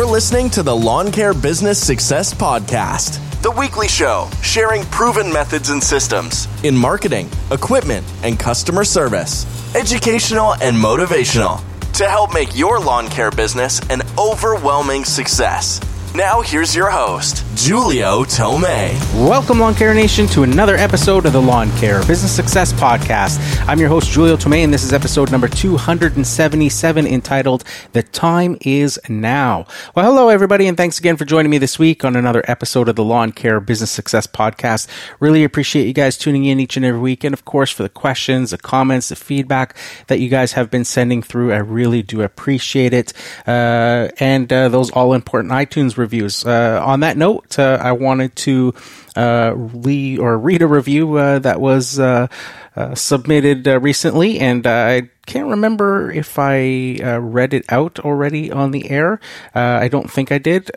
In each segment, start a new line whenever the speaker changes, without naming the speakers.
You're listening to the Lawn Care Business Success Podcast, the weekly show sharing proven methods and systems in marketing, equipment, and customer service, educational and motivational to help make your lawn care business an overwhelming success. Now, here's your host, Julio Tomei.
Welcome, Lawn Care Nation, to another episode of the Lawn Care Business Success Podcast. I'm your host, Julio Tomei, and this is episode number 277 entitled The Time Is Now. Well, hello, everybody, and thanks again for joining me this week on another episode of the Lawn Care Business Success Podcast. Really appreciate you guys tuning in each and every week, and of course, for the questions, the comments, the feedback that you guys have been sending through. I really do appreciate it. Uh, and uh, those all important iTunes reviews. Uh, on that note, uh, I wanted to uh, read or read a review uh, that was uh, uh, submitted recently, and I can't remember if I read it out already on the air. I don't think I did.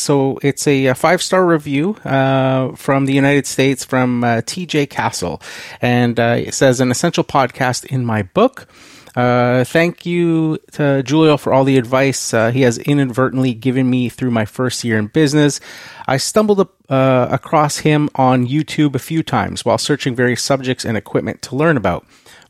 so it's a, a five star review from the United States from TJ Castle, and it says an essential podcast in my book. Uh, thank you to Julio for all the advice uh, he has inadvertently given me through my first year in business. I stumbled uh, across him on YouTube a few times while searching various subjects and equipment to learn about.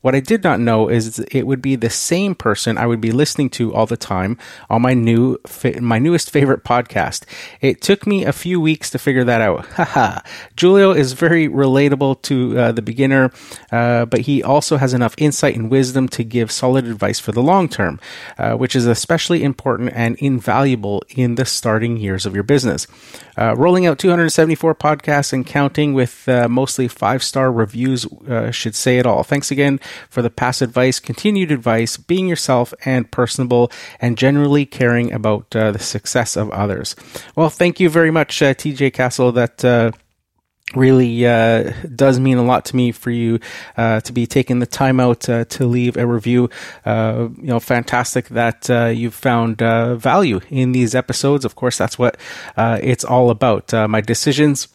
What I did not know is it would be the same person I would be listening to all the time on my new my newest favorite podcast. It took me a few weeks to figure that out. Haha. Julio is very relatable to uh, the beginner, uh, but he also has enough insight and wisdom to give solid advice for the long term, uh, which is especially important and invaluable in the starting years of your business. Uh, rolling out 274 podcasts and counting with uh, mostly five star reviews uh, should say it all. Thanks again for the past advice, continued advice, being yourself and personable, and generally caring about uh, the success of others. Well, thank you very much, uh, TJ Castle. That uh, really uh, does mean a lot to me for you uh, to be taking the time out uh, to leave a review. Uh, you know, fantastic that uh, you've found value in these episodes. Of course, that's what it's all about. my decisions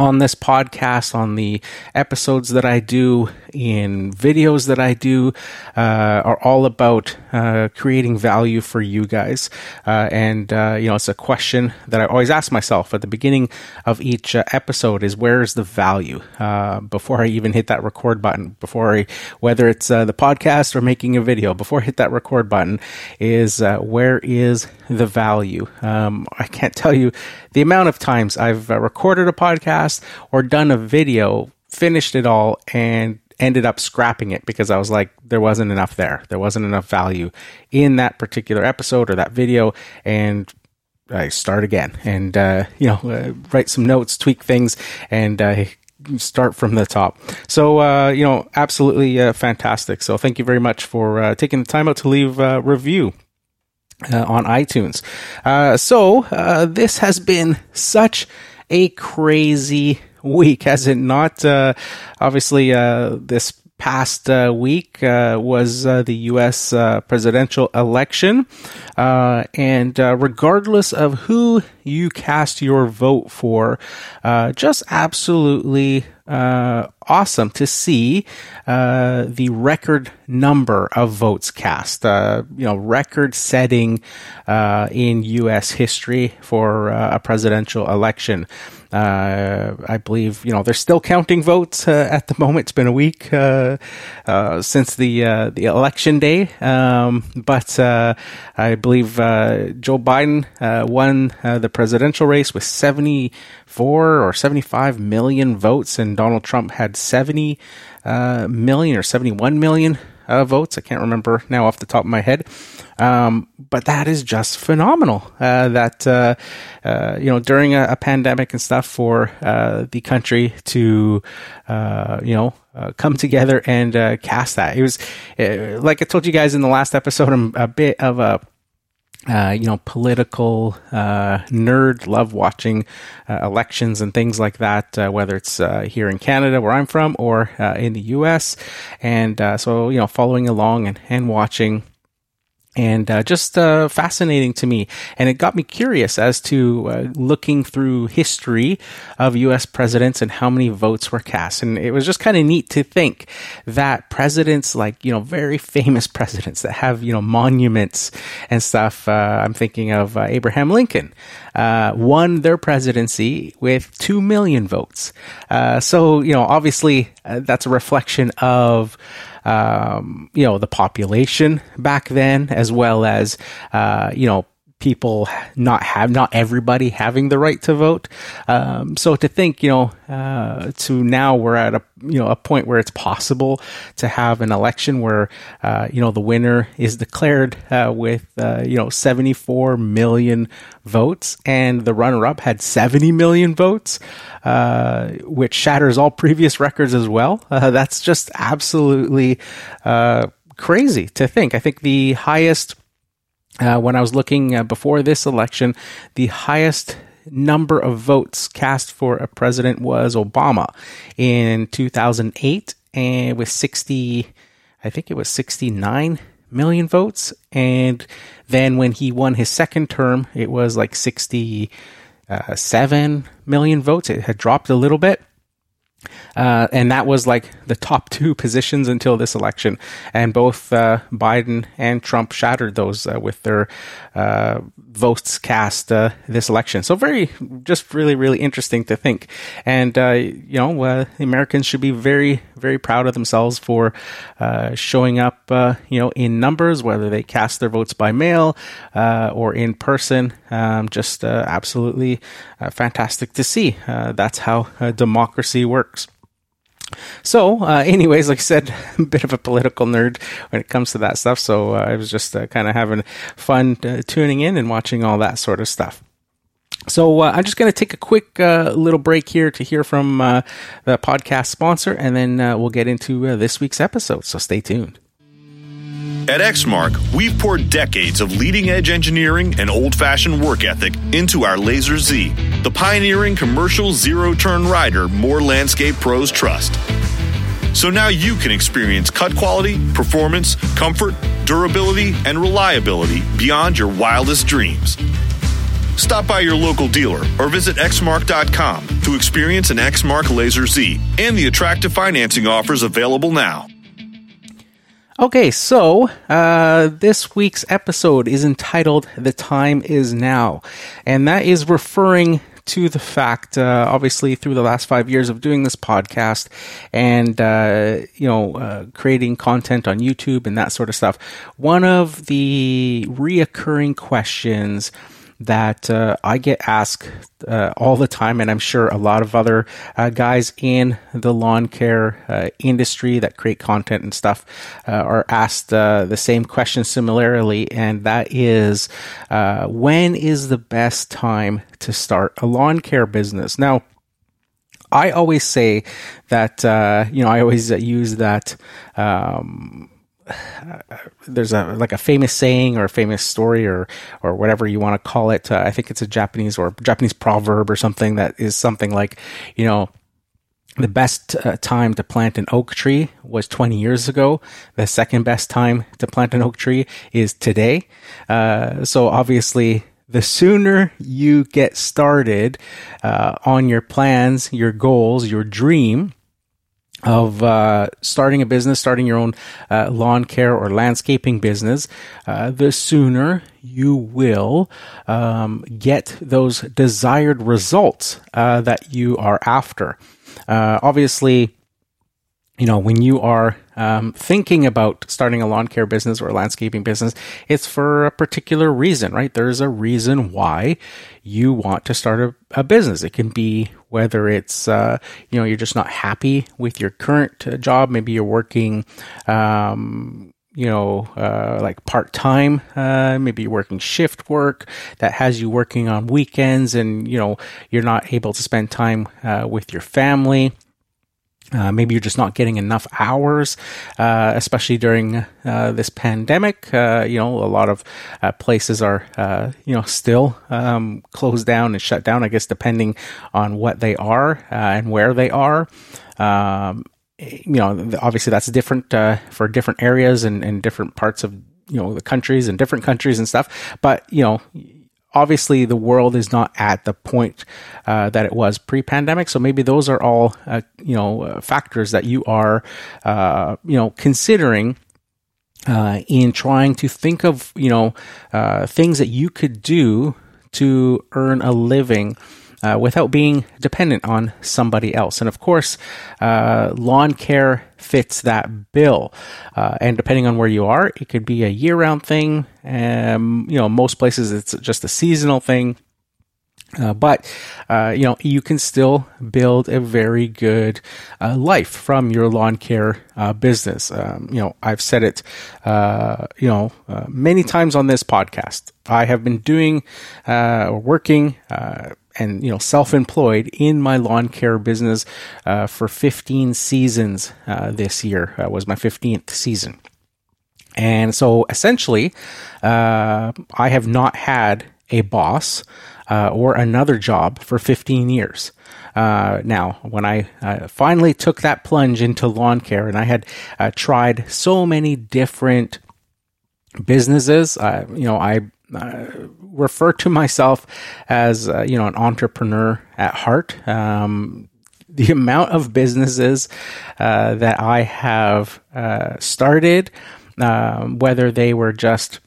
on this podcast, on the episodes that I do, in videos that I do, uh, are all about uh, creating value for you guys. Uh, and, uh, you know, it's a question that I always ask myself at the beginning of each uh, episode is where's the value uh, before I even hit that record button, before I, whether it's the podcast or making a video, before I hit that record button, is where is the value? Um, I can't tell you the amount of times I've recorded a podcast podcast or done a video, finished it all, and ended up scrapping it because I was like, there wasn't enough there. There wasn't enough value in that particular episode or that video. And I start again and, uh, you know, uh, write some notes, tweak things, and uh, start from the top. So, uh, you know, absolutely uh, fantastic. So, thank you very much for uh, taking the time out to leave a review. on iTunes. so, this has been such a crazy week, has it not? Uh, obviously, uh, this past uh, week uh, was uh, the U.S. Uh, presidential election. And regardless of who you cast your vote for, just absolutely awesome to see the record number of votes cast. you know, record setting in U.S. history for a presidential election. Uh, I believe you know they're still counting votes uh, at the moment. It's been a week uh, uh since the uh, the election day, um, but uh, I believe Joe Biden won the presidential race with seventy four or seventy five million votes, and Donald Trump had seventy million or seventy one million votes. I can't remember now off the top of my head. Um, but that is just phenomenal. Uh, that uh, uh, you know during a, a, pandemic and stuff for uh, the country to uh, you know uh, come together and cast that. It was like I told you guys in the last episode. I'm a bit of a uh, you know, political uh, nerd, love watching uh, elections and things like that, whether it's here in Canada, where I'm from, or in the US. And so, you know, following along and, and watching and uh, just uh, fascinating to me. And it got me curious as to uh, looking through history of U.S. presidents and how many votes were cast. And it was just kind of neat to think that presidents, like you know, very famous presidents that have you know monuments and stuff. Uh, I'm thinking of uh, Abraham Lincoln. Uh, won their presidency with 2 million votes. so, you know, obviously that's a reflection of um, you know, the population back then, as well as, uh, you know, people not have not everybody having the right to vote. Um, so to think, you know, uh, to now we're at a you know a point where it's possible to have an election where uh, you know the winner is declared uh, with uh, you know 74 million votes, and the runner-up had 70 million votes, uh, which shatters all previous records as well. Uh, that's just absolutely crazy to think. I think the highest uh, when I was looking uh, before this election, the highest number of votes cast for a president was Obama in 2008, and with 60, I think it was 69 million votes. And then when he won his second term, it was like 67 million votes. It had dropped a little bit. Uh, and that was like the top two positions until this election. And both uh, Biden and Trump shattered those uh, with their uh, votes cast uh, this election. So very, just really, really interesting to think. And uh, you know, Americans should be very, very proud of themselves for showing up, you know, in numbers, whether they cast their votes by mail or in person. Um, just absolutely fantastic to see. that's how democracy works. So, uh, anyways, like I said, a bit of a political nerd when it comes to that stuff. So uh, I was just uh, kind of having fun uh, tuning in and watching all that sort of stuff. So uh, I'm just going to take a quick uh, little break here to hear from the podcast sponsor, and then we'll get into this week's episode. So stay tuned.
At Exmark, we've poured decades of leading edge engineering and old fashioned work ethic into our Laser Z, the pioneering commercial zero turn rider more landscape pros trust. So now you can experience cut quality, performance, comfort, durability, and reliability beyond your wildest dreams. Stop by your local dealer or visit exmark.com to experience an Exmark Laser Z and the attractive financing offers available now.
Okay, so uh, this week's episode is entitled The Time Is Now. And that is referring to the fact, uh, obviously, through the last five years of doing this podcast and, uh, you know, uh, creating content on YouTube and that sort of stuff, one of the reoccurring questions that uh, I get asked uh, all the time, and I'm sure a lot of other uh, guys in the lawn care uh, industry that create content and stuff uh, are asked uh, the same question similarly, and that is when is the best time to start a lawn care business? Now, I always say that, you know, I always use that. Um, there's a like a famous saying or a famous story or or whatever you want to call it. Uh, I think it's a Japanese or Japanese proverb or something that is something like, you know, the best uh, time to plant an oak tree was 20 years ago. The second best time to plant an oak tree is today. Uh, so obviously, the sooner you get started uh, on your plans, your goals, your dream, of uh, starting a business, starting your own uh, lawn care or landscaping business, uh, the sooner you will um, get those desired results uh, that you are after. Uh, obviously, you know, when you are um, thinking about starting a lawn care business or a landscaping business, it's for a particular reason, right? There's a reason why you want to start a, a business. It can be whether it's, uh, you know, you're just not happy with your current uh, job. Maybe you're working, um, you know, uh, like part time. Uh, maybe you're working shift work that has you working on weekends, and you know you're not able to spend time uh, with your family. Uh, maybe you're just not getting enough hours, uh, especially during uh, this pandemic. Uh, you know, a lot of uh, places are, uh, you know, still um, closed down and shut down. I guess depending on what they are and where they are. Um, you know, obviously that's different for different areas and, and different parts of you know the countries and different countries and stuff. But you know, obviously the world is not at the point uh, that it was pre-pandemic so maybe those are all uh, you know uh, factors that you are uh, you know considering uh, in trying to think of you know uh, things that you could do to earn a living without being dependent on somebody else. And of course, lawn care fits that bill. Uh, and depending on where you are, it could be a year round thing. Um, you know, most places it's just a seasonal thing. Uh, but uh, you know you can still build a very good uh, life from your lawn care uh, business. Um, you know I've said it uh, you know uh, many times on this podcast. I have been doing or working and you know self-employed in my lawn care business for 15 seasons this year was my 15th season. And so essentially, I have not had a boss uh, or another job for 15 years. Uh, now, when I uh, finally took that plunge into lawn care, and I had uh, tried so many different businesses, uh, you know, I uh, refer to myself as you know an entrepreneur at heart. Um, the amount of businesses that I have started, um, whether they were just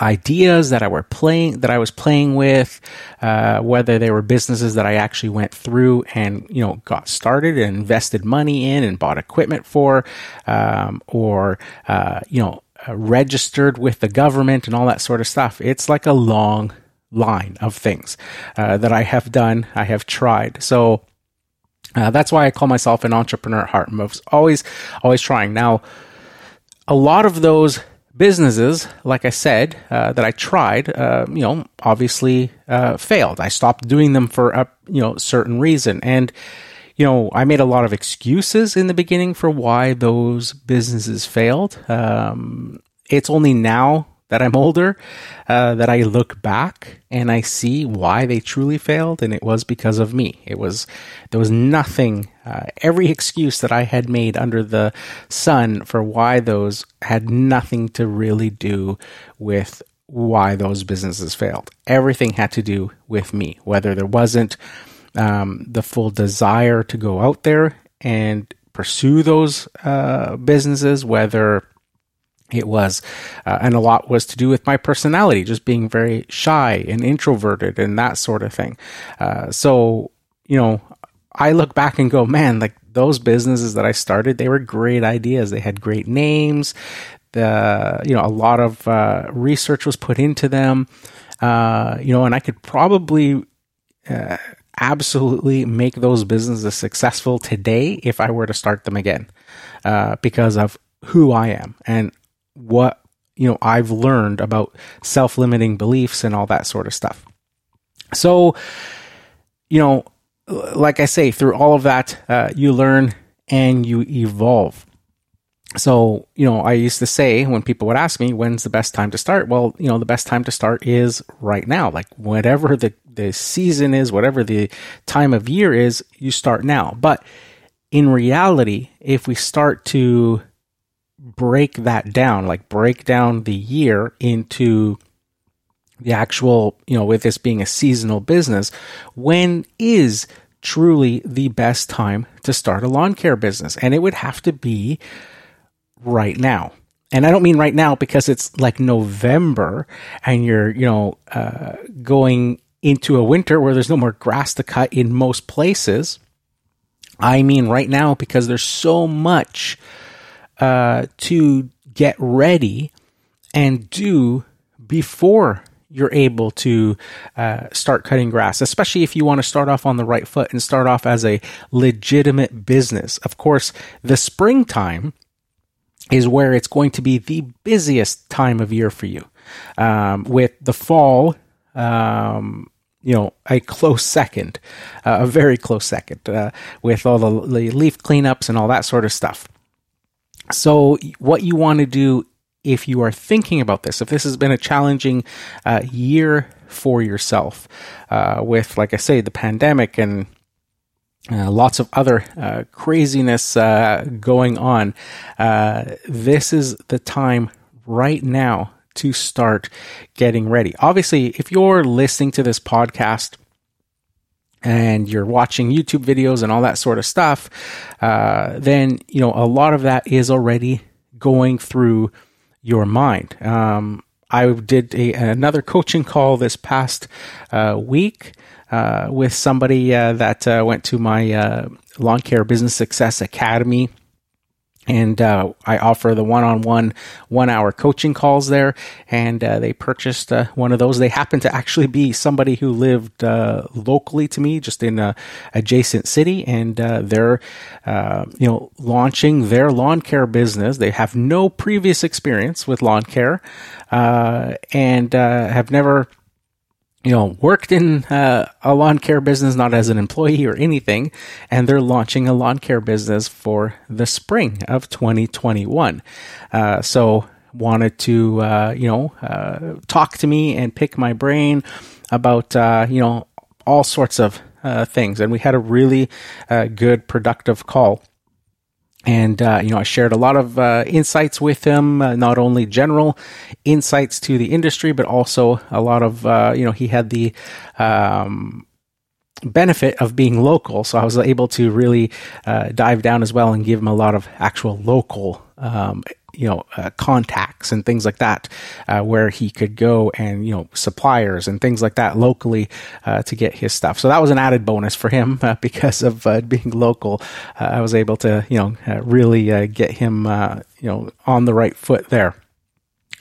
ideas that I were playing that I was playing with, uh, whether they were businesses that I actually went through and you know got started and invested money in and bought equipment for, um, or uh, you know uh, registered with the government and all that sort of stuff. It's like a long line of things uh, that I have done. I have tried so. Uh, that's why I call myself an entrepreneur at heart. I'm always, always trying. Now, a lot of those businesses, like I said, uh, that I tried, uh, you know, obviously uh, failed. I stopped doing them for a you know certain reason, and you know, I made a lot of excuses in the beginning for why those businesses failed. Um, it's only now that I'm older, uh, that I look back and I see why they truly failed, and it was because of me. It was there was nothing, uh, every excuse that I had made under the sun for why those had nothing to really do with why those businesses failed. Everything had to do with me, whether there wasn't um, the full desire to go out there and pursue those uh, businesses, whether it was, uh, and a lot was to do with my personality, just being very shy and introverted and that sort of thing. Uh, so, you know, I look back and go, man, like those businesses that I started, they were great ideas. They had great names. The, you know, a lot of uh, research was put into them. Uh, you know, and I could probably uh, absolutely make those businesses successful today if I were to start them again, uh, because of who I am and what you know I've learned about self-limiting beliefs and all that sort of stuff. So, you know, like I say, through all of that, uh, you learn and you evolve. So, you know, I used to say when people would ask me, when's the best time to start? Well, you know, the best time to start is right now. Like, whatever the, the season is, whatever the time of year is, you start now. But in reality, if we start to break that down, like break down the year into the actual, you know, with this being a seasonal business, when is truly the best time to start a lawn care business? And it would have to be right now. And I don't mean right now because it's like November and you're, you know, uh, going into a winter where there's no more grass to cut in most places. I mean right now because there's so much uh, to get ready and do before you're able to uh, start cutting grass, especially if you want to start off on the right foot and start off as a legitimate business. Of course, the springtime is where it's going to be the busiest time of year for you. Um, with the fall, um, you know, a close second, uh, a very close second, uh, with all the, the leaf cleanups and all that sort of stuff. So, what you want to do if you are thinking about this, if this has been a challenging uh, year for yourself, uh, with, like I say, the pandemic and uh, lots of other uh, craziness going on, this is the time right now to start getting ready. Obviously, if you're listening to this podcast and you're watching YouTube videos and all that sort of stuff, uh, then you know a lot of that is already going through your mind. Um, I did a, another coaching call this past uh, week uh, with somebody uh, that uh, went to my uh, Lawn Care Business Success Academy and uh, I offer the one-on-one one-hour coaching calls there. And uh, they purchased uh, one of those. They happen to actually be somebody who lived uh, locally to me, just in a adjacent city, and uh, they're uh, you know launching their lawn care business. They have no previous experience with lawn care and have never you know, worked in uh, a lawn care business, not as an employee or anything, and they're launching a lawn care business for the spring of 2021. Uh, so, wanted to, uh, you know, uh, talk to me and pick my brain about, uh, you know, all sorts of uh, things. And we had a really good, productive call and uh, you know i shared a lot of uh, insights with him uh, not only general insights to the industry but also a lot of uh, you know he had the um, benefit of being local. So i was able to really uh, dive down as well and give him a lot of actual local um, you know uh, contacts and things like that uh, where he could go and you know suppliers and things like that locally uh, to get his stuff. So that was an added bonus for him uh, because of uh, being local uh, i was able to you know really get him you know on the right foot there.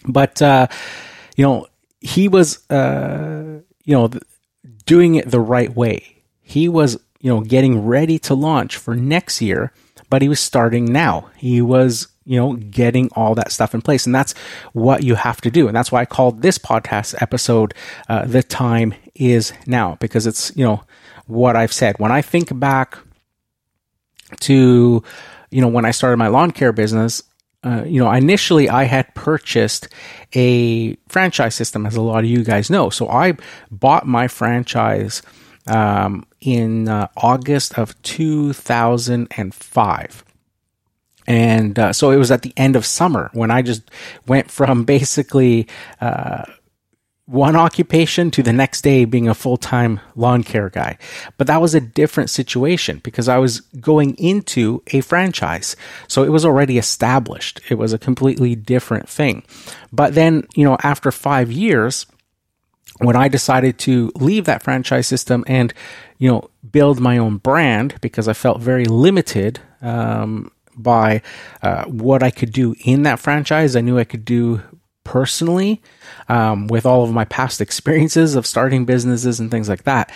But you know he was you know doing it the right way. He was you know getting ready to launch for next year but he was starting now he was you know, getting all that stuff in place. And that's what you have to do. And that's why I called this podcast episode, uh, The Time Is Now, because it's, you know, what I've said. When I think back to, you know, when I started my lawn care business, uh, you know, initially I had purchased a franchise system, as a lot of you guys know. So I bought my franchise um, in uh, August of 2005. And uh, so it was at the end of summer when I just went from basically uh, one occupation to the next day being a full time lawn care guy. But that was a different situation because I was going into a franchise. So it was already established. It was a completely different thing. But then, you know, after five years, when I decided to leave that franchise system and, you know, build my own brand because I felt very limited, um, by uh, what I could do in that franchise. I knew I could do personally um, with all of my past experiences of starting businesses and things like that.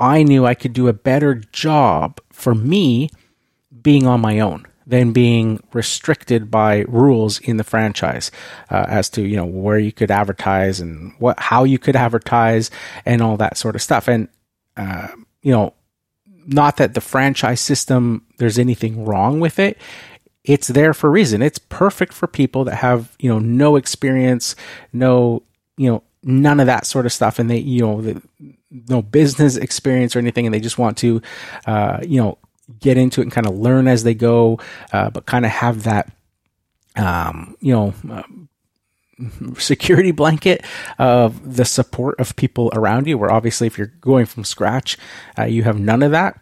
I knew I could do a better job for me being on my own than being restricted by rules in the franchise uh, as to you know where you could advertise and what how you could advertise and all that sort of stuff. And uh, you know not that the franchise system there's anything wrong with it. It's there for a reason. It's perfect for people that have you know no experience no you know none of that sort of stuff. And they you know the, no business experience or anything. And they just want to uh, you know get into it and kind of learn as they go uh, but kind of have that um, you know uh, security blanket of the support of people around you. Where obviously, if you're going from scratch, uh, you have none of that.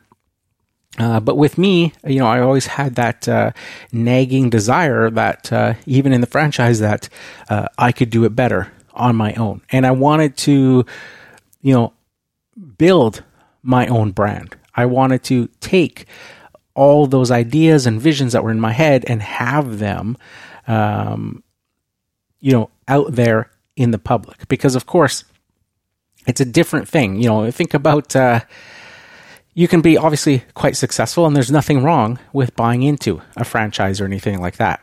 Uh, but with me, you know, I always had that uh, nagging desire that uh, even in the franchise that uh, I could do it better on my own, and I wanted to, you know, build my own brand. I wanted to take all those ideas and visions that were in my head and have them um, you know, out there in the public. Because of course, it's a different thing. You know, think about uh, you can be obviously quite successful, and there's nothing wrong with buying into a franchise or anything like that.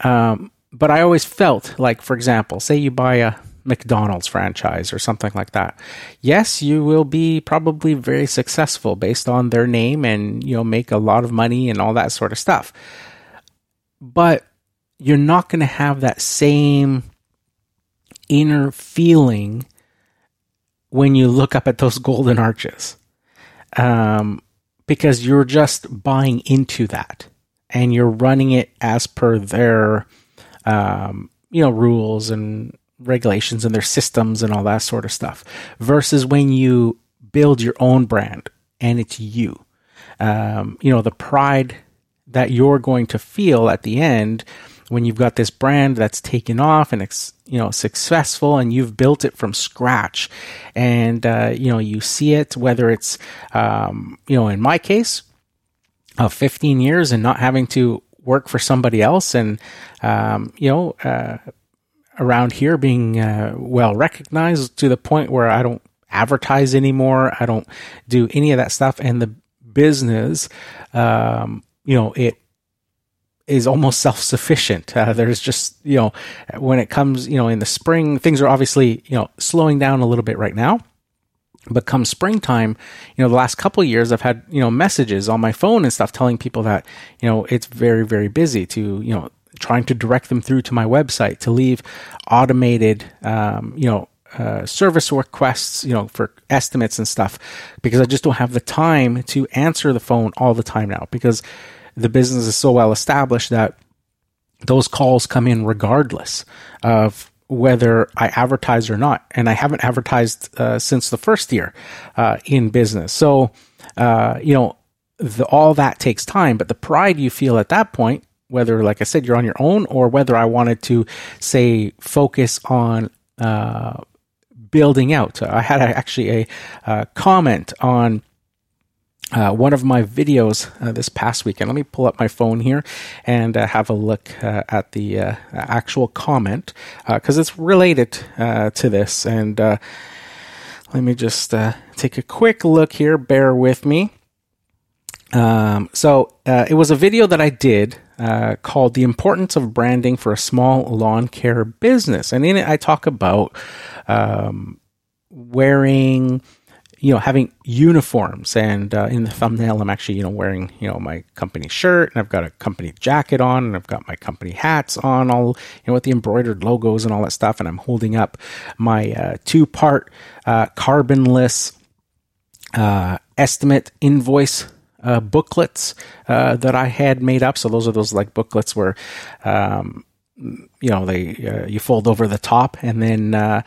Um, but I always felt like, for example, say you buy a McDonald's franchise or something like that. Yes, you will be probably very successful based on their name and you know make a lot of money and all that sort of stuff. But you're not going to have that same inner feeling when you look up at those golden arches um, because you're just buying into that and you're running it as per their um, you know, rules and regulations and their systems and all that sort of stuff versus when you build your own brand and it's you. Um, you know, the pride that you're going to feel at the end when you've got this brand that's taken off and it's you know successful and you've built it from scratch and uh, you know you see it whether it's um, you know in my case of 15 years and not having to work for somebody else and um, you know uh, around here being uh, well recognized to the point where I don't advertise anymore. I don't do any of that stuff. And the business, um, you know, it is almost self sufficient. Uh, there's just, you know, when it comes, you know, in the spring, things are obviously, you know, slowing down a little bit right now. But come springtime, you know, the last couple years, I've had, you know, messages on my phone and stuff telling people that, you know, it's very, very busy to, you know, trying to direct them through to my website to leave automated, um, you know, uh, service requests, you know, for estimates and stuff, because I just don't have the time to answer the phone all the time now because the business is so well established that those calls come in regardless of whether I advertise or not. And I haven't advertised uh, since the first year uh, in business. So, uh, you know, the, all that takes time, but the pride you feel at that point whether, like I said, you're on your own or whether I wanted to say focus on uh, building out. I had actually a uh, comment on. Uh, one of my videos uh, this past weekend. Let me pull up my phone here and uh, have a look uh, at the actual comment because it's related to this. And let me just take a quick look here. Bear with me. Um, so it was a video that I did uh, called The Importance of Branding for a Small Lawn Care Business. And in it, I talk about um, wearing, you know, having uniforms. And uh, in the thumbnail, I'm actually, you know, wearing, you know, my company shirt and I've got a company jacket on and I've got my company hats on, all, you know, with the embroidered logos and all that stuff. And I'm holding up my uh, two part uh, carbonless uh, estimate invoice uh, booklets uh, that I had made up. So those are those like booklets where, um, you know, they uh, you fold over the top and then. Uh,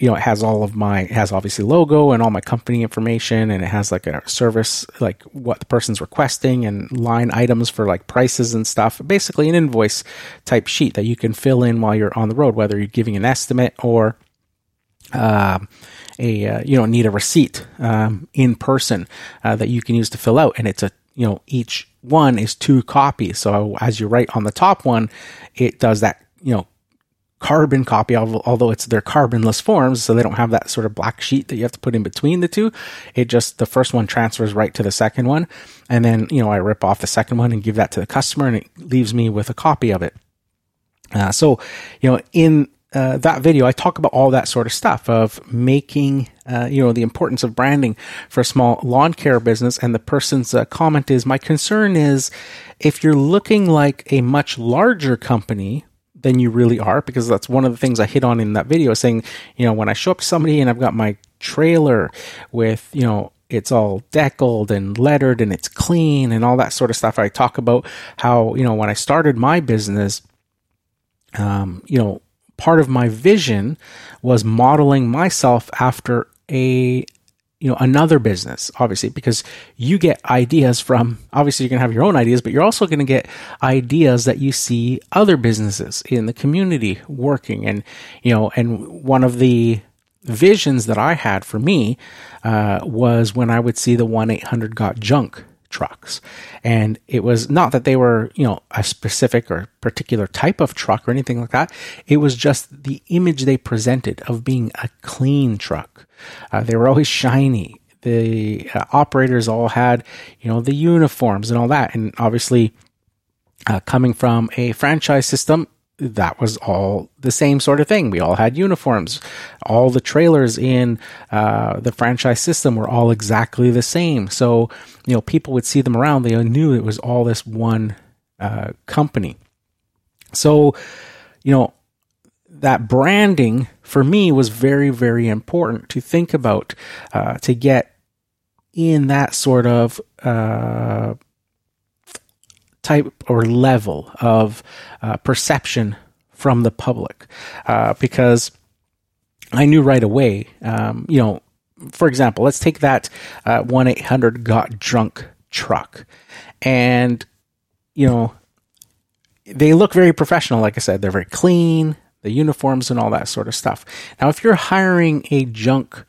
you know, it has all of my, it has obviously logo and all my company information, and it has like a service, like what the person's requesting and line items for like prices and stuff. Basically, an invoice type sheet that you can fill in while you're on the road, whether you're giving an estimate or, uh, a uh, you know need a receipt um, in person uh, that you can use to fill out, and it's a you know each one is two copies. So as you write on the top one, it does that you know carbon copy, although it's their carbonless forms, so they don't have that sort of black sheet that you have to put in between the two. It just the first one transfers right to the second one, and then you know I rip off the second one and give that to the customer, and it leaves me with a copy of it. Uh, so, you know, in uh, that video, I talk about all that sort of stuff of making, uh, you know, the importance of branding for a small lawn care business. And the person's uh, comment is, my concern is if you're looking like a much larger company than you really are, because that's one of the things I hit on in that video, saying, you know, when I show up to somebody and I've got my trailer with, you know, it's all deckled and lettered and it's clean and all that sort of stuff. I talk about how, you know, when I started my business, um, you know, part of my vision was modeling myself after a you know another business obviously because you get ideas from obviously you're going to have your own ideas but you're also going to get ideas that you see other businesses in the community working. And you know and one of the visions that i had for me uh, was when i would see the 1-800 got junk trucks. And it was not that they were, you know, a specific or particular type of truck or anything like that. It was just the image they presented of being a clean truck. Uh, they were always shiny. The uh, operators all had, you know, the uniforms and all that. And obviously, uh, coming from a franchise system, that was all the same sort of thing. We all had uniforms. All the trailers in uh, the franchise system were all exactly the same. So, you know, people would see them around. They knew it was all this one uh, company. So, you know, that branding for me was very, very important to think about uh, to get in that sort of uh, type or level of uh, perception from the public uh, because I knew right away, um, you know, for example, let's take that uh, 1 800 got junk truck. And, you know, they look very professional. Like I said, they're very clean, the uniforms and all that sort of stuff. Now, if you're hiring a junk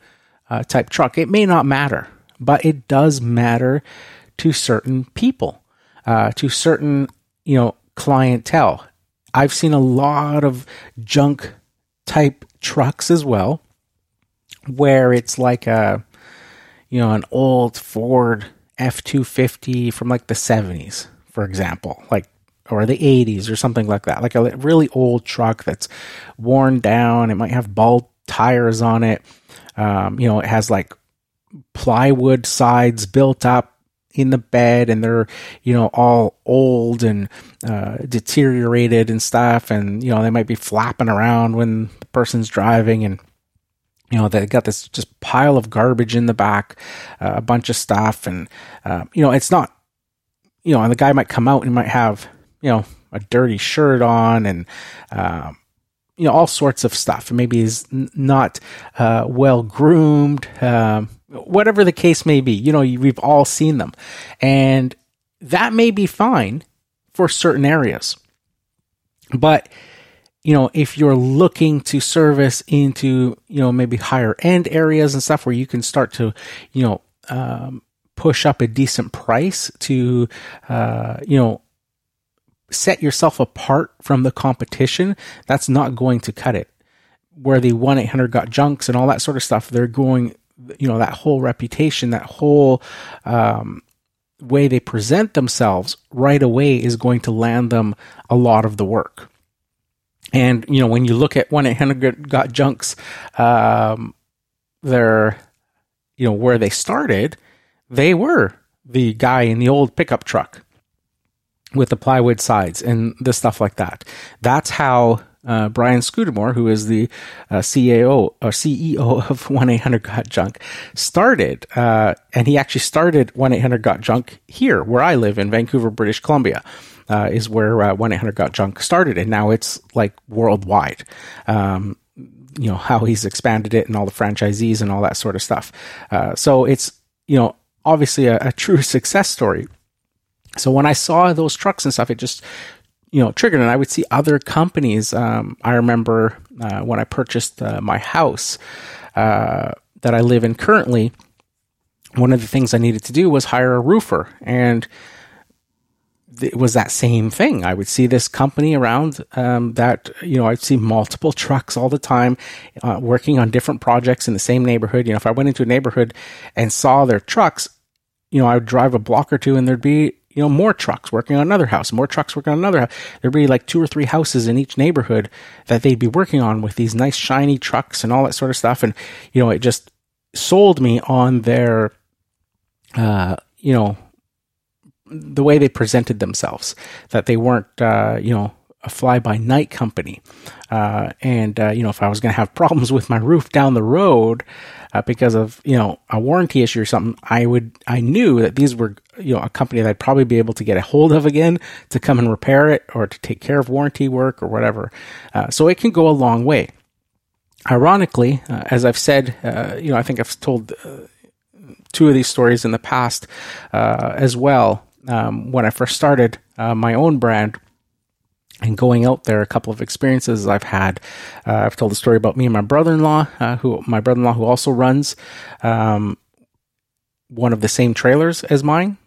uh, type truck, it may not matter, but it does matter to certain people, uh, to certain, you know, clientele. I've seen a lot of junk type trucks as well, where it's like a, you know, an old Ford F 250 from like the 70s, for example, like, or the 80s or something like that, like a really old truck that's worn down. It might have bald tires on it. Um, you know, it has like plywood sides built up in the bed and they're you know all old and uh, deteriorated and stuff. And you know they might be flapping around when the person's driving and you know they got this just pile of garbage in the back uh, a bunch of stuff. And uh, you know it's not you know and the guy might come out and might have you know a dirty shirt on and um, you know all sorts of stuff. And maybe he's n- not uh, well groomed um, whatever the case may be you know we've all seen them and that may be fine for certain areas but you know, if you're looking to service into, you know, maybe higher end areas and stuff where you can start to, you know, um, push up a decent price to, uh, you know, set yourself apart from the competition, that's not going to cut it. Where the 1 800 got junks and all that sort of stuff, they're going, you know, that whole reputation, that whole, um, way they present themselves right away is going to land them a lot of the work. And you know, when you look at one eight hundred got junks, um, they're you know where they started, they were the guy in the old pickup truck with the plywood sides and the stuff like that. That's how uh, Brian Scudamore, who is the uh, CEO or CEO of 1 800 Got Junk, started. Uh, and he actually started 1 800 Got Junk here, where I live in Vancouver, British Columbia uh, is where uh, 1 800 Got Junk started. And now it's like worldwide. Um, you know, how he's expanded it and all the franchisees and all that sort of stuff. Uh, so it's, you know, obviously a, a true success story. So when I saw those trucks and stuff, it just you know triggered and i would see other companies um, i remember uh, when i purchased uh, my house uh, that i live in currently one of the things i needed to do was hire a roofer and it was that same thing. I would see this company around um, that, you know, I'd see multiple trucks all the time uh, working on different projects in the same neighborhood. You know, if I went into a neighborhood and saw their trucks, you know, I would drive a block or two and there'd be, you know, more trucks working on another house, more trucks working on another house. There'd be like two or three houses in each neighborhood that they'd be working on with these nice shiny trucks and all that sort of stuff. And, you know, it just sold me on their, uh, you know, the way they presented themselves, that they weren't, uh, you know, a fly by night company. Uh, and, uh, you know, if I was going to have problems with my roof down the road uh, because of, you know, a warranty issue or something, I would, I knew that these were, you know, a company that I'd probably be able to get a hold of again to come and repair it or to take care of warranty work or whatever. Uh, so it can go a long way. Ironically, uh, as I've said, uh, you know, I think I've told two of these stories in the past as well um, when I first started my own brand and going out there, a couple of experiences I've had. Uh, I've told the story about me and my brother-in-law, uh, who my brother-in-law who also runs um, one of the same trailers as mine.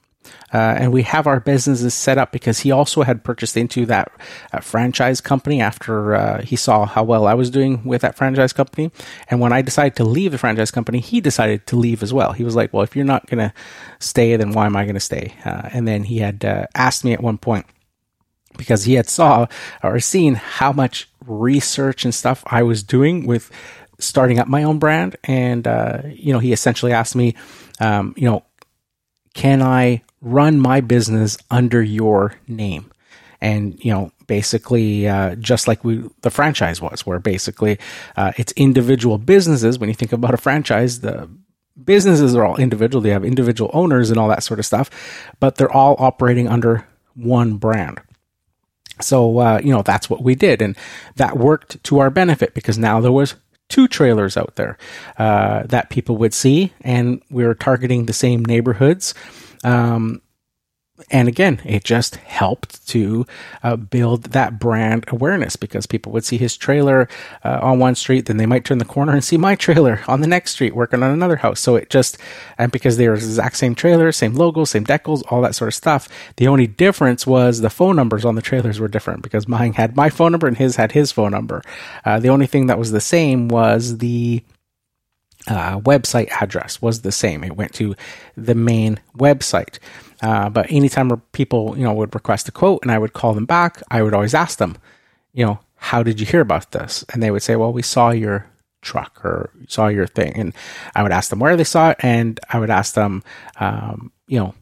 Uh, and we have our businesses set up because he also had purchased into that uh, franchise company after uh, he saw how well I was doing with that franchise company. And when I decided to leave the franchise company, he decided to leave as well. He was like, "Well, if you're not going to stay, then why am I going to stay?" Uh, and then he had uh, asked me at one point because he had saw or seen how much research and stuff I was doing with starting up my own brand, and uh, you know, he essentially asked me, um, you know, can I run my business under your name. And, you know, basically, uh, just like we, the franchise was, where basically, uh, it's individual businesses. When you think about a franchise, the businesses are all individual. They have individual owners and all that sort of stuff, but they're all operating under one brand. So, uh, you know, that's what we did. And that worked to our benefit because now there was two trailers out there uh, that people would see, and we were targeting the same neighborhoods. Um, and again, it just helped to uh, build that brand awareness because people would see his trailer uh, on one street, then they might turn the corner and see my trailer on the next street working on another house. So it just, and because they were the exact same trailer, same logo, same decals, all that sort of stuff. The only difference was the phone numbers on the trailers were different because mine had my phone number and his had his phone number. Uh, the only thing that was the same was the uh, website address was the same. It went to the main website. Uh, but anytime people, you know, would request a quote and I would call them back, I would always ask them, you know, how did you hear about this? And they would say, well, we saw your truck or saw your thing. And I would ask them where they saw it. And I would ask them, um, you know,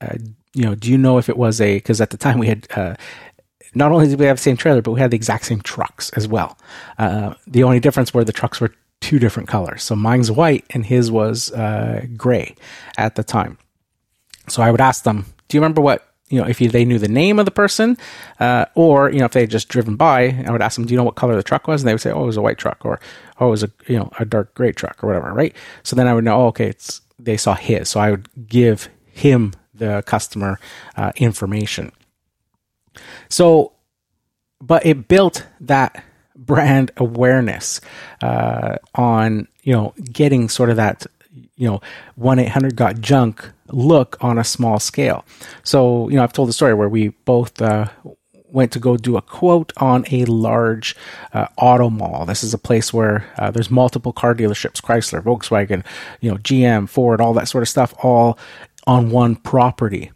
uh, you know, do you know if it was a, cause at the time we had, uh, not only did we have the same trailer, but we had the exact same trucks as well. Uh, the only difference were the trucks were two different colors. So mine's white and his was uh, gray at the time. So I would ask them, do you remember what, you know, if they knew the name of the person, uh, or, you know, if they had just driven by, I would ask them, do you know what color the truck was? And they would say, oh, it was a white truck, or, oh, it was a, you know, a dark gray truck, or whatever, right? So then I would know, oh, okay, it's, they saw his. So I would give him the customer uh, information. So, but it built that brand awareness uh, on, you know, getting sort of that you know, 1 800 got junk look on a small scale. So, you know, I've told the story where we both uh, went to go do a quote on a large uh, auto mall. This is a place where uh, there's multiple car dealerships Chrysler, Volkswagen, you know, GM, Ford, all that sort of stuff, all on one property.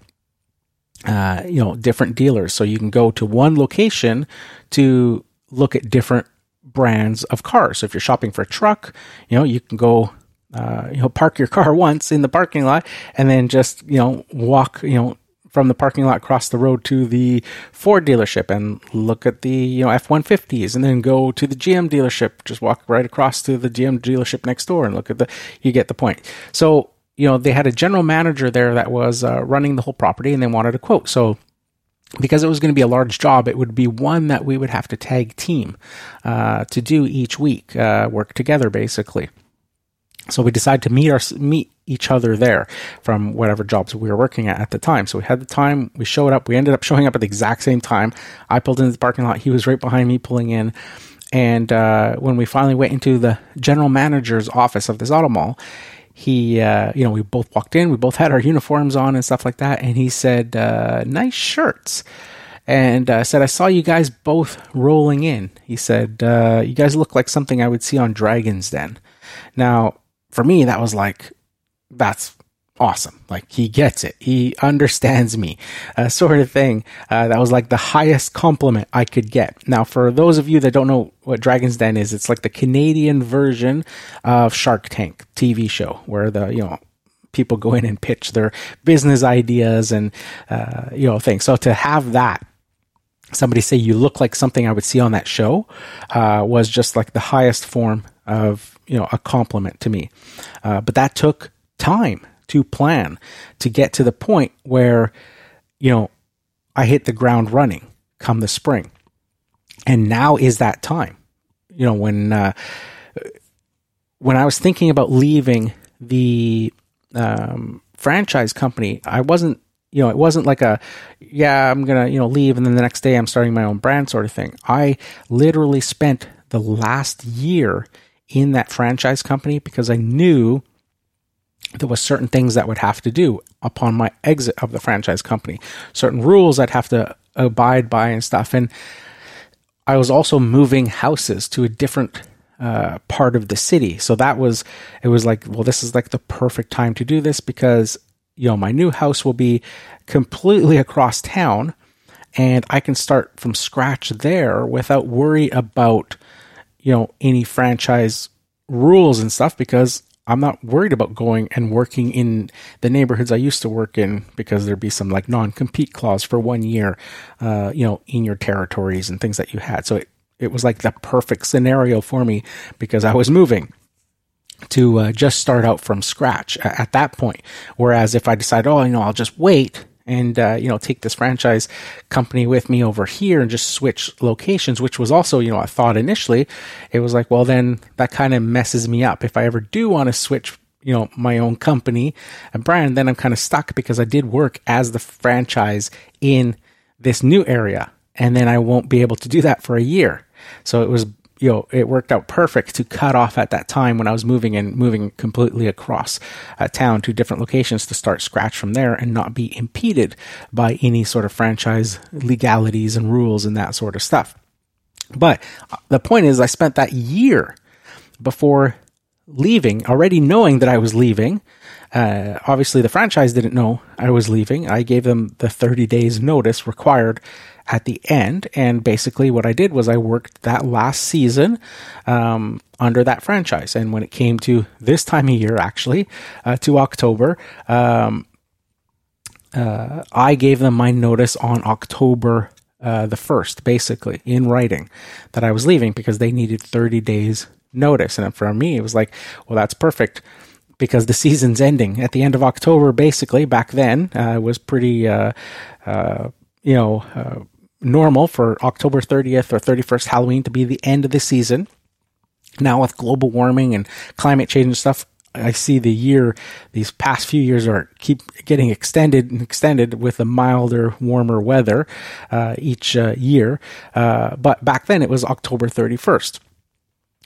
Uh, you know, different dealers. So you can go to one location to look at different brands of cars. So if you're shopping for a truck, you know, you can go uh, you know, park your car once in the parking lot and then just, you know, walk, you know, from the parking lot across the road to the Ford dealership and look at the, you know, F-150s and then go to the GM dealership, just walk right across to the GM dealership next door and look at the, you get the point. So, you know, they had a general manager there that was uh, running the whole property and they wanted a quote. So, because it was going to be a large job, it would be one that we would have to tag team uh, to do each week, uh, work together basically. So we decided to meet our meet each other there from whatever jobs we were working at at the time. So we had the time, we showed up, we ended up showing up at the exact same time. I pulled into the parking lot, he was right behind me pulling in. And uh, when we finally went into the general manager's office of this auto mall, he, uh, you know, we both walked in, we both had our uniforms on and stuff like that. And he said, uh, nice shirts. And uh, said, I saw you guys both rolling in. He said, uh, you guys look like something I would see on Dragon's Den. Now, for me, that was like, that's awesome. Like he gets it. He understands me, uh, sort of thing. Uh, that was like the highest compliment I could get. Now, for those of you that don't know what Dragon's Den is, it's like the Canadian version of Shark Tank TV show where the, you know, people go in and pitch their business ideas and, uh, you know, things. So to have that, somebody say you look like something I would see on that show, uh, was just like the highest form of you know a compliment to me. Uh, but that took time to plan to get to the point where you know I hit the ground running come the spring, and now is that time. You know when uh, when I was thinking about leaving the um, franchise company, I wasn't you know, it wasn't like a, yeah, I'm going to, you know, leave and then the next day I'm starting my own brand sort of thing. I literally spent the last year in that franchise company because I knew there was certain things that would have to do upon my exit of the franchise company, certain rules I'd have to abide by and stuff. And I was also moving houses to a different uh, part of the city. So that was, it was like, well, this is like the perfect time to do this because, you know, my new house will be completely across town and I can start from scratch there without worry about you know, any franchise rules and stuff because I'm not worried about going and working in the neighborhoods I used to work in because there'd be some like non compete clause for one year, uh, you know, in your territories and things that you had. So it, it was like the perfect scenario for me because I was moving to uh, just start out from scratch at, at that point. Whereas if I decide, oh, you know, I'll just wait and uh, you know take this franchise company with me over here and just switch locations which was also you know i thought initially. It was like well then that kind of messes me up. If i ever do want to switch you know my own company and brand then i'm kind of stuck because i did work as the franchise in this new area and then i won't be able to do that for a year. So it was you know, it worked out perfect to cut off at that time when I was moving and moving completely across uh, town to different locations to start scratch from there and not be impeded by any sort of franchise legalities and rules and that sort of stuff. But uh, the point is, I spent that year before leaving, already knowing that I was leaving. Uh, obviously, the franchise didn't know I was leaving. I gave them the 30 days notice required at the end. And basically, what I did was I worked that last season um, under that franchise. And when it came to this time of year, actually, uh, to October, um, uh, I gave them my notice on October uh, the 1st, basically, in writing that I was leaving because they needed 30 days notice. And for me, it was like, well, that's perfect because the season's ending at the end of October. Basically, back then uh, was pretty, uh, uh, you know, uh, normal for October 30th or 31st Halloween to be the end of the season. Now with global warming and climate change and stuff, I see the year, these past few years are keep getting extended and extended with a milder, warmer weather uh, each uh, year. Uh, but back then it was October 31st.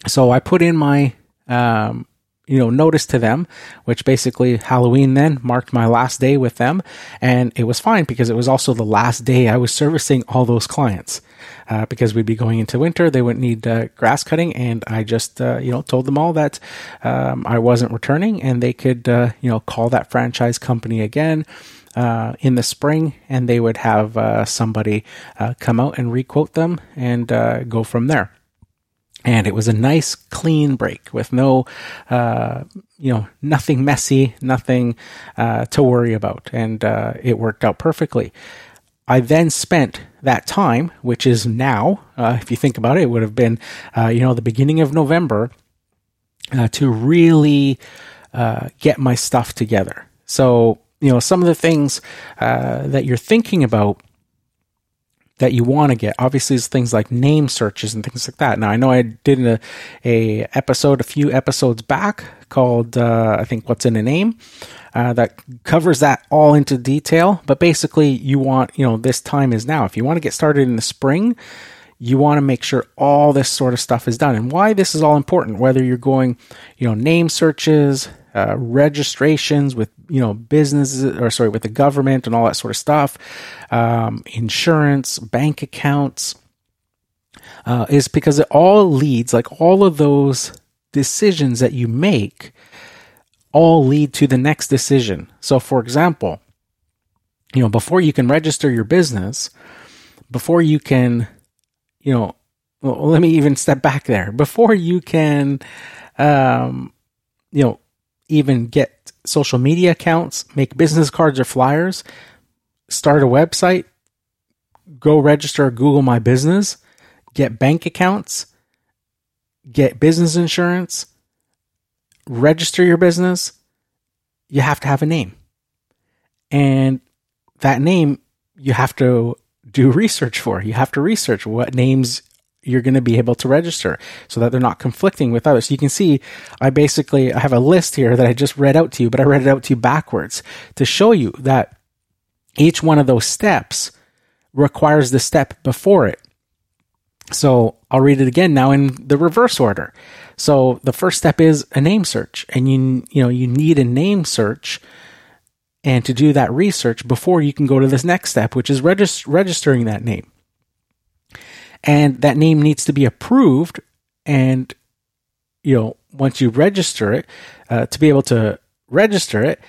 So I put in my um, you know, notice to them, which basically Halloween then marked my last day with them. And it was fine because it was also the last day I was servicing all those clients. Uh, because we'd be going into winter, they wouldn't need uh, grass cutting, and I just, uh, you know, told them all that um, I wasn't returning, and they could, uh, you know, call that franchise company again uh, in the spring, and they would have uh, somebody come out and requote them and go from there and it was a nice clean break with no uh, you know nothing messy nothing uh, to worry about. And uh, it worked out perfectly. I then spent that time which is now uh, if you think about it it would have been uh, you know the beginning of november uh, to really get my stuff together. So you know some of the things that you're thinking about that you want to get. Obviously, it's things like name searches and things like that. Now, I know I did a, a episode a few episodes back called uh, I think "What's in a Name." Uh, that covers that all into detail. But basically, you want you know this time is now. If you want to get started in the spring, you want to make sure all this sort of stuff is done. And why this is all important, whether you're going, you know, name searches, uh, registrations with you know businesses or sorry with the government and all that sort of stuff, um, insurance, bank accounts, uh, is because it all leads like all of those decisions that you make all lead to the next decision. So, for example, you know before you can register your business, before you can, you know, well, let me even step back there. Before you can, um, you know, even get social media accounts, make business cards or flyers, start a website, go register Google My Business, get bank accounts, get business insurance, register your business, you have to have a name. And that name you have to do research for. You have to research what names you're going to be able to register so that they're not conflicting with others. You can see I basically I have a list here that I just read out to you, but I read it out to you backwards to show you that each one of those steps requires the step before it. So I'll read it again now in the reverse order. So the first step is a name search and you you know you need a name search and to do that research before you can go to this next step which is regist- registering that name and that name needs to be approved. And you know once you register it uh, to be able to register it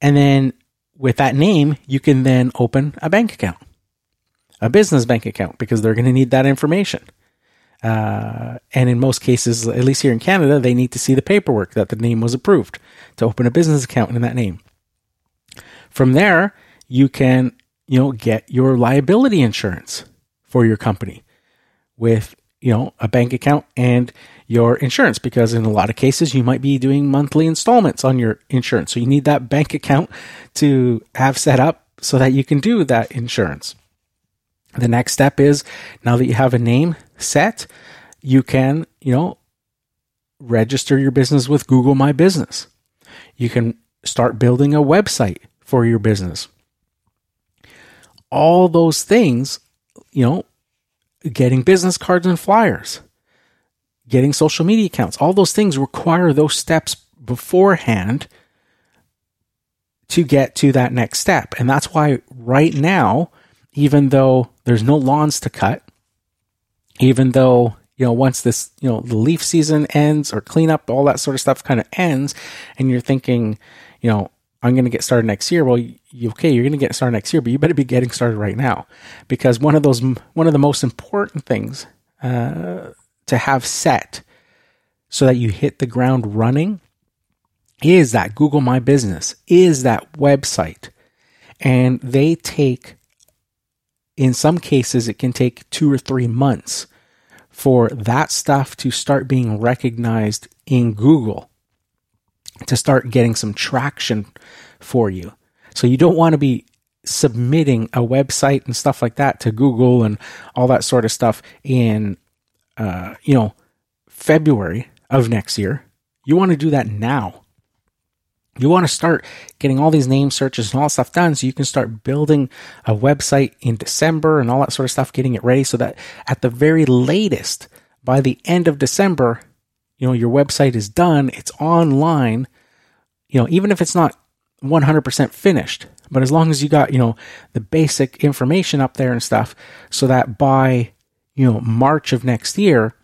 and then with that name you can then open a bank account a business bank account because they're going to need that information. Uh, and in most cases at least here in canada they need to see the paperwork that the name was approved to open a business account in that name. From there you can you know get your liability insurance for your company with you know a bank account and your insurance because in a lot of cases you might be doing monthly installments on your insurance so you need that bank account to have set up so that you can do that insurance. The next step is now that you have a name set, you can, you know, register your business with Google My Business. You can start building a website for your business. All those things, you know, getting business cards and flyers, getting social media accounts, all those things require those steps beforehand to get to that next step. And that's why right now, even though there's no lawns to cut, even though you know once this you know the leaf season ends or cleanup all that sort of stuff kind of ends and you're thinking you know i'm going to get started next year. Well you, okay you're going to get started next year but you better be getting started right now. Because one of those one of the most important things uh, to have set so that you hit the ground running is that google my business is that website. And they take in some cases it can take two or three months for that stuff to start being recognized in Google, to start getting some traction for you. So you don't want to be submitting a website and stuff like that to Google and all that sort of stuff in, uh, you know, February of next year. You want to do that now. You want to start getting all these name searches and all that stuff done so you can start building a website in December and all that sort of stuff, getting it ready so that at the very latest, by the end of December, you know, your website is done, it's online, you know, even if it's not 100% finished, but as long as you got, you know, the basic information up there and stuff so that by, you know, March of next year,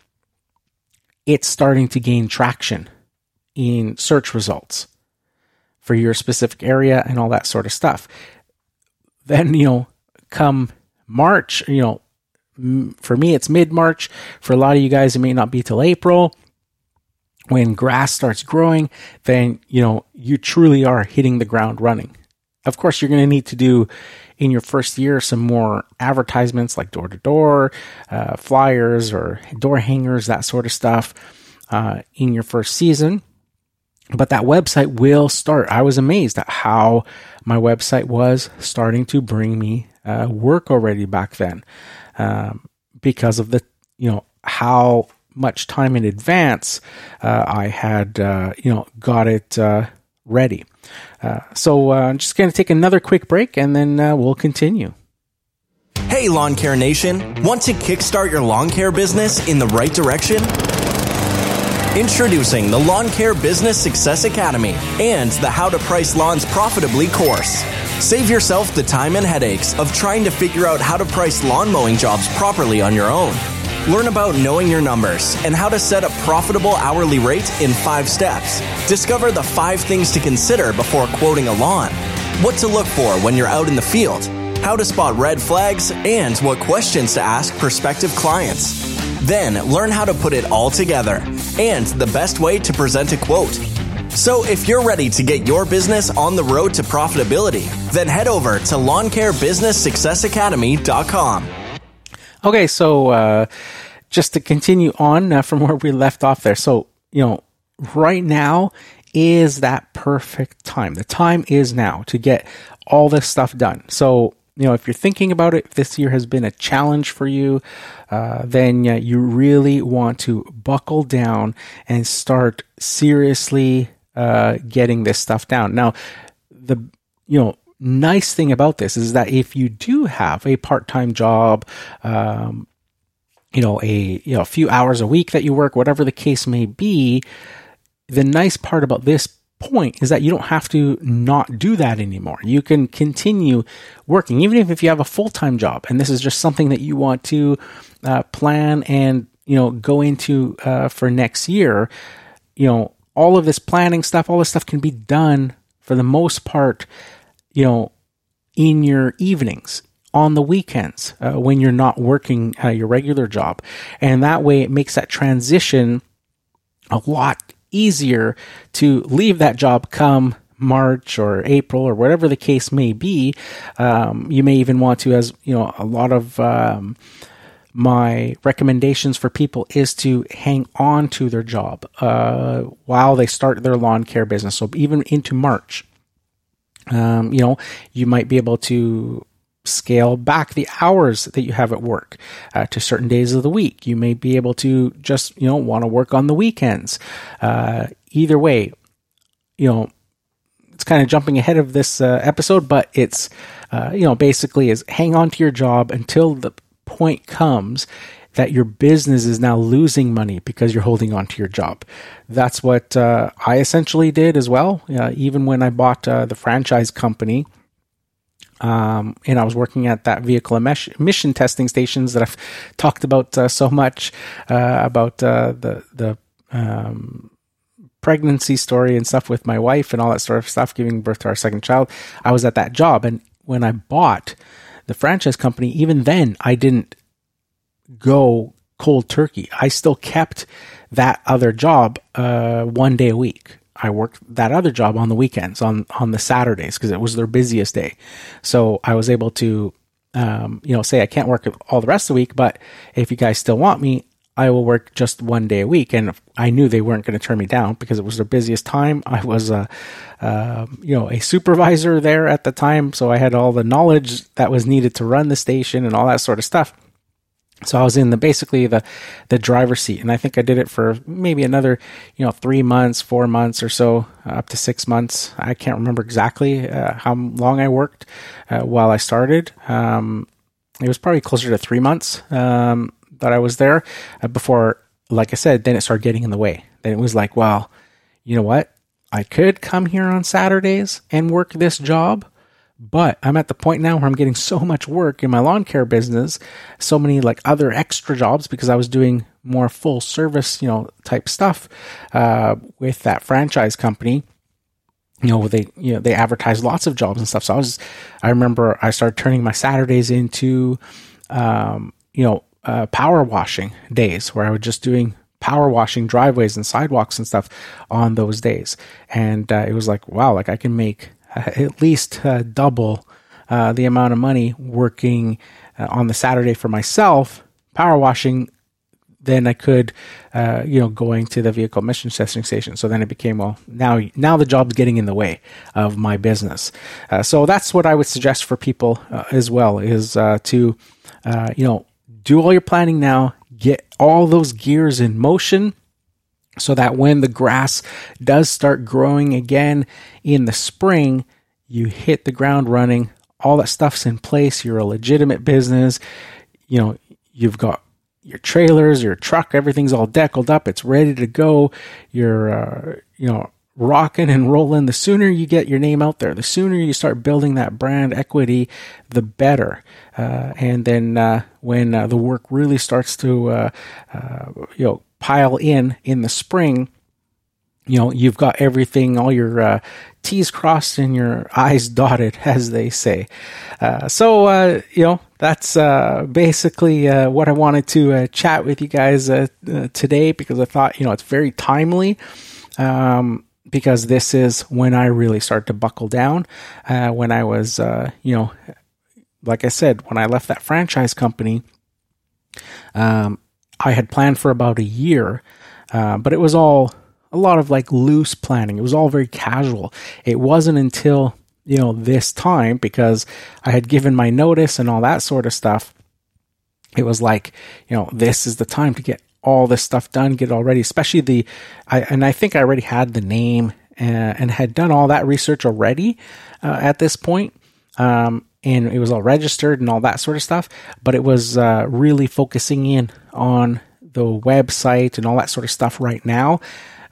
it's starting to gain traction in search results for your specific area and all that sort of stuff. Then, you know, come March, you know, for me, it's mid March. For a lot of you guys, it may not be till April. When grass starts growing, then, you know, you truly are hitting the ground running. Of course, you're going to need to do in your first year some more advertisements like door to door, flyers, or door hangers, that sort of stuff uh, in your first season but that website will start. I was amazed at how my website was starting to bring me uh, work already back then, um, because of the you know how much time in advance uh, I had uh, you know got it uh, ready. Uh, so uh, I'm just going to take another quick break and then we'll continue.
Hey, Lawn Care Nation! Want to kickstart your lawn care business in the right direction? Introducing the Lawn Care Business Success Academy and the How to Price Lawns Profitably course. Save yourself the time and headaches of trying to figure out how to price lawn mowing jobs properly on your own. Learn about knowing your numbers and how to set a profitable hourly rate in five steps. Discover the five things to consider before quoting a lawn. What to look for when you're out in the field. How to spot red flags and what questions to ask prospective clients. Then learn how to put it all together and the best way to present a quote. So if you're ready to get your business on the road to profitability, then head over to lawncarebusinesssuccessacademy.com.
Okay, so uh, just to continue on uh, from where we left off there. So, you know, right now is that perfect time. The time is now to get all this stuff done. So, you know, if you're thinking about it, this year has been a challenge for you, uh, then uh, you really want to buckle down and start seriously uh, getting this stuff down. Now, the you know nice thing about this is that if you do have a part-time job, um, you know, a you know a few hours a week that you work, whatever the case may be, the nice part about this point is that you don't have to not do that anymore. You can continue working, even if, if you have a full time job, and this is just something that you want to uh, plan and you know go into uh, for next year. You know, all of this planning stuff, all this stuff can be done for the most part. You know, in your evenings. On the weekends, uh, when you're not working uh, your regular job. And that way it makes that transition a lot easier to leave that job come March or April or whatever the case may be. Um, you may even want to, as you know, a lot of um, my recommendations for people is to hang on to their job uh, while they start their lawn care business. So even into March. Um, you know, you might be able to scale back the hours that you have at work uh, to certain days of the week. You may be able to just, you know, want to work on the weekends. Uh, either way, you know, it's kind of jumping ahead of this uh, episode, but it's, uh, you know, basically is hang on to your job until the point comes that your business is now losing money because you're holding on to your job. That's what uh, I essentially did as well. Even when I bought uh, the franchise company, um, and I was working at that vehicle emission testing stations that I've talked about uh, so much uh, about uh, the the um, pregnancy story and stuff with my wife and all that sort of stuff, giving birth to our second child. I was at that job, and when I bought the franchise company, even then I didn't go cold turkey. I still kept that other job uh, one day a week. I worked that other job on the weekends, on on the Saturdays, because it was their busiest day. So I was able to, um, you know, say I can't work all the rest of the week, but if you guys still want me, I will work just one day a week. And I knew they weren't going to turn me down because it was their busiest time. I was a, uh, you know, a supervisor there at the time, so I had all the knowledge that was needed to run the station and all that sort of stuff. So I was in the basically the the driver's seat, and I think I did it for maybe another you know three months, four months or so, uh, up to six months. I can't remember exactly uh, how long I worked uh, while I started. Um, it was probably closer to three months um, that I was there uh, before, like I said, then it started getting in the way. Then it was like, well, you know what? I could come here on Saturdays and work this job but I'm at the point now where I'm getting so much work in my lawn care business, so many like other extra jobs because I was doing more full service, you know, type stuff uh, with that franchise company. You know, they you know they advertise lots of jobs and stuff. So I was, I remember I started turning my Saturdays into, um, you know, uh, power washing days where I was just doing power washing driveways and sidewalks and stuff on those days. And uh, it was like, wow, like I can make at least uh, double uh, the amount of money working uh, on the Saturday for myself, power washing, than I could, uh, you know, going to the vehicle emission testing station. So then it became, well, now now the job's getting in the way of my business. Uh, so that's what I would suggest for people uh, as well is to, you know, do all your planning now, get all those gears in motion so that when the grass does start growing again in the spring, you hit the ground running. All that stuff's in place. You're a legitimate business. You know, you've got your trailers, your truck, everything's all deckled up. It's ready to go. You're, uh, you know, rocking and rolling. The sooner you get your name out there, the sooner you start building that brand equity, the better. Uh, and then uh, when uh, the work really starts to, uh, uh, you know, pile in in the spring, you know, you've got everything, all your uh, T's crossed and your I's dotted, as they say. Uh, so, uh, you know, that's uh, basically uh, what I wanted to uh, chat with you guys today because I thought, you know, it's very timely. Um, because this is when I really start to buckle down. when I was, you know, like I said, when I left that franchise company, um, I had planned for about a year, uh, but it was all a lot of like loose planning. It was all very casual. It wasn't until you know this time because I had given my notice and all that sort of stuff. It was like you know this is the time to get all this stuff done, get it all ready. Especially the, I, and I think I already had the name and, uh, and had done all that research already uh, at this point. Um, and it was all registered and all that sort of stuff. But it was uh, really focusing in on the website and all that sort of stuff right now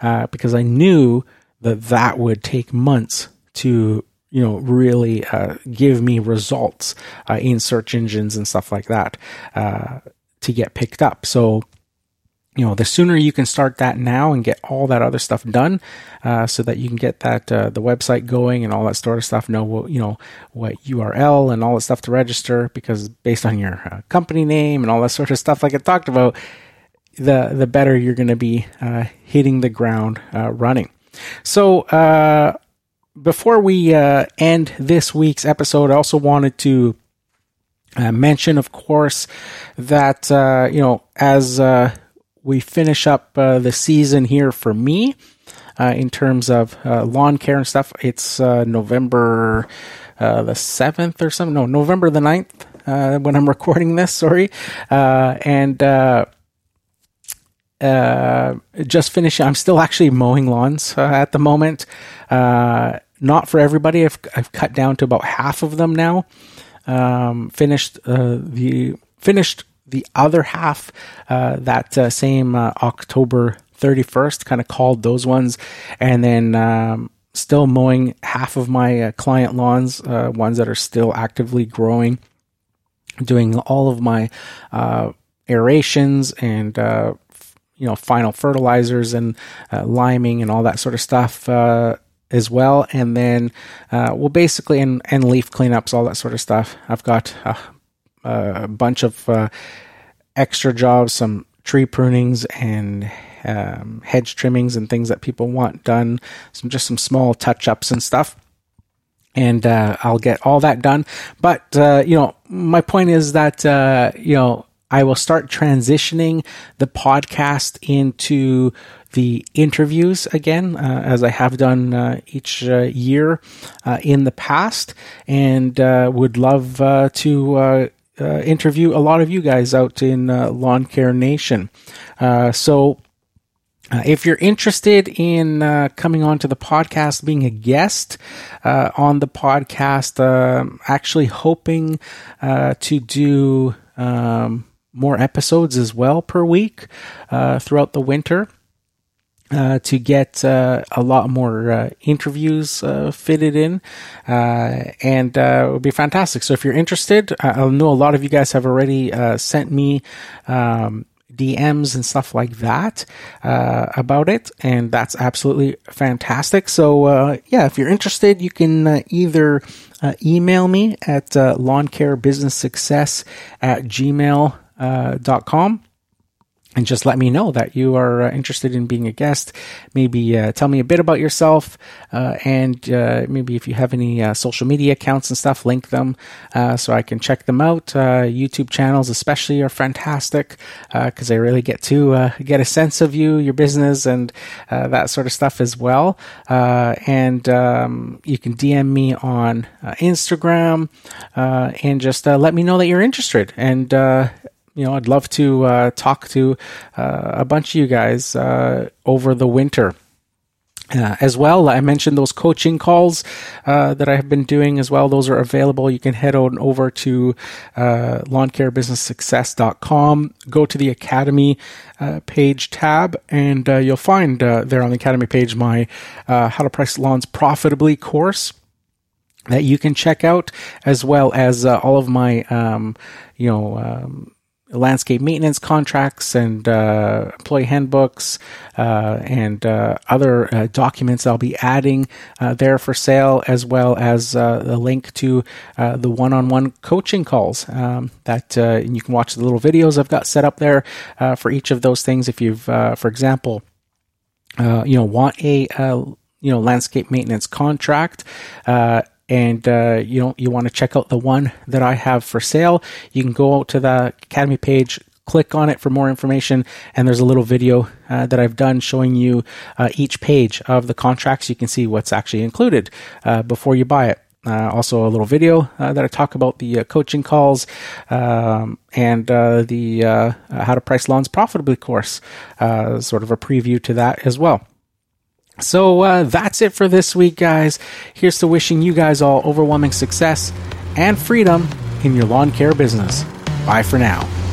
uh, because I knew that that would take months to you know really uh, give me results uh, in search engines and stuff like that uh, to get picked up. So you know, the sooner you can start that now and get all that other stuff done, uh, so that you can get that uh, the website going and all that sort of stuff. Know what you know what URL and all that stuff to register because based on your uh, company name and all that sort of stuff, like I talked about, the the better you're going to be uh, hitting the ground uh, running. So uh, before we end this week's episode, I also wanted to. mention, of course, that you know, as we finish up uh, the season here for me. uh, in terms of uh, lawn care and stuff. It's uh, November uh, the 7th or something. No, November the 9th uh, when I'm recording this, sorry. and just finishing, I'm still actually mowing lawns at the moment. not for everybody. I've, I've cut down to about half of them now. Um, finished the finished the other half uh, that uh, same uh, October 31st, kind of called those ones, and then um, still mowing half of my uh, client lawns, uh, ones that are still actively growing, doing all of my uh, aerations and you know final fertilizers and liming and all that sort of stuff as well, and then well, basically, and and leaf cleanups, all that sort of stuff. I've got a bunch of uh, extra jobs, some tree prunings and um, hedge trimmings and things that people want done. Some just some small touch ups and stuff. And uh, I'll get all that done. But uh, you know, my point is that uh, you know I will start transitioning the podcast into the interviews again, uh, as I have done uh, each uh, year uh, in the past, and uh, would love to uh, interview a lot of you guys out in uh, Lawn Care Nation. Uh, so, uh, if you're interested in uh, coming on to the podcast, being a guest uh, on the podcast, um, actually hoping to do um, more episodes as well per week throughout the winter uh, to get uh, a lot more uh, interviews uh, fitted in, uh, and uh, it would be fantastic. So if you're interested, I know a lot of you guys have already sent me. Um, DMs and stuff like that about it, and that's absolutely fantastic. So, yeah, if you're interested, you can either email me at uh, lawncarebusinesssuccess at gmail.com and just let me know that you are uh, interested in being a guest. Maybe uh, tell me a bit about yourself, uh, and uh, maybe if you have any uh, social media accounts and stuff, link them uh, so I can check them out. YouTube channels, especially, are fantastic because I really get to get a sense of you, your business, and that sort of stuff as well. and um, you can DM me on Instagram and just let me know that you're interested. And you know, I'd love to uh, talk to uh, a bunch of you guys uh, over the winter. Uh, as well, I mentioned those coaching calls uh, that I have been doing as well. Those are available. You can head on over to uh, lawncarebusinesssuccess.com, go to the Academy uh, page tab, and you'll find there on the Academy page my How to Price Lawns Profitably course that you can check out, as well as all of my, um, you know, um, landscape maintenance contracts and uh, employee handbooks uh, and uh, other uh, documents I'll be adding uh, there for sale, as well as uh, the link to the one on one coaching calls um, that you can watch the little videos I've got set up there for each of those things. If you've, for example, you know, want a you know landscape maintenance contract and uh, you know you want to check out the one that I have for sale, you can go out to the Academy page, click on it for more information, and there's a little video uh, that I've done showing you uh, each page of the contracts. You can see what's actually included uh, before you buy it. Uh, also, a little video uh, that I talk about the coaching calls um, and the how to price lawns profitably course, sort of a preview to that as well. So uh, that's it for this week, guys. Here's to wishing you guys all overwhelming success and freedom in your lawn care business. Bye for now.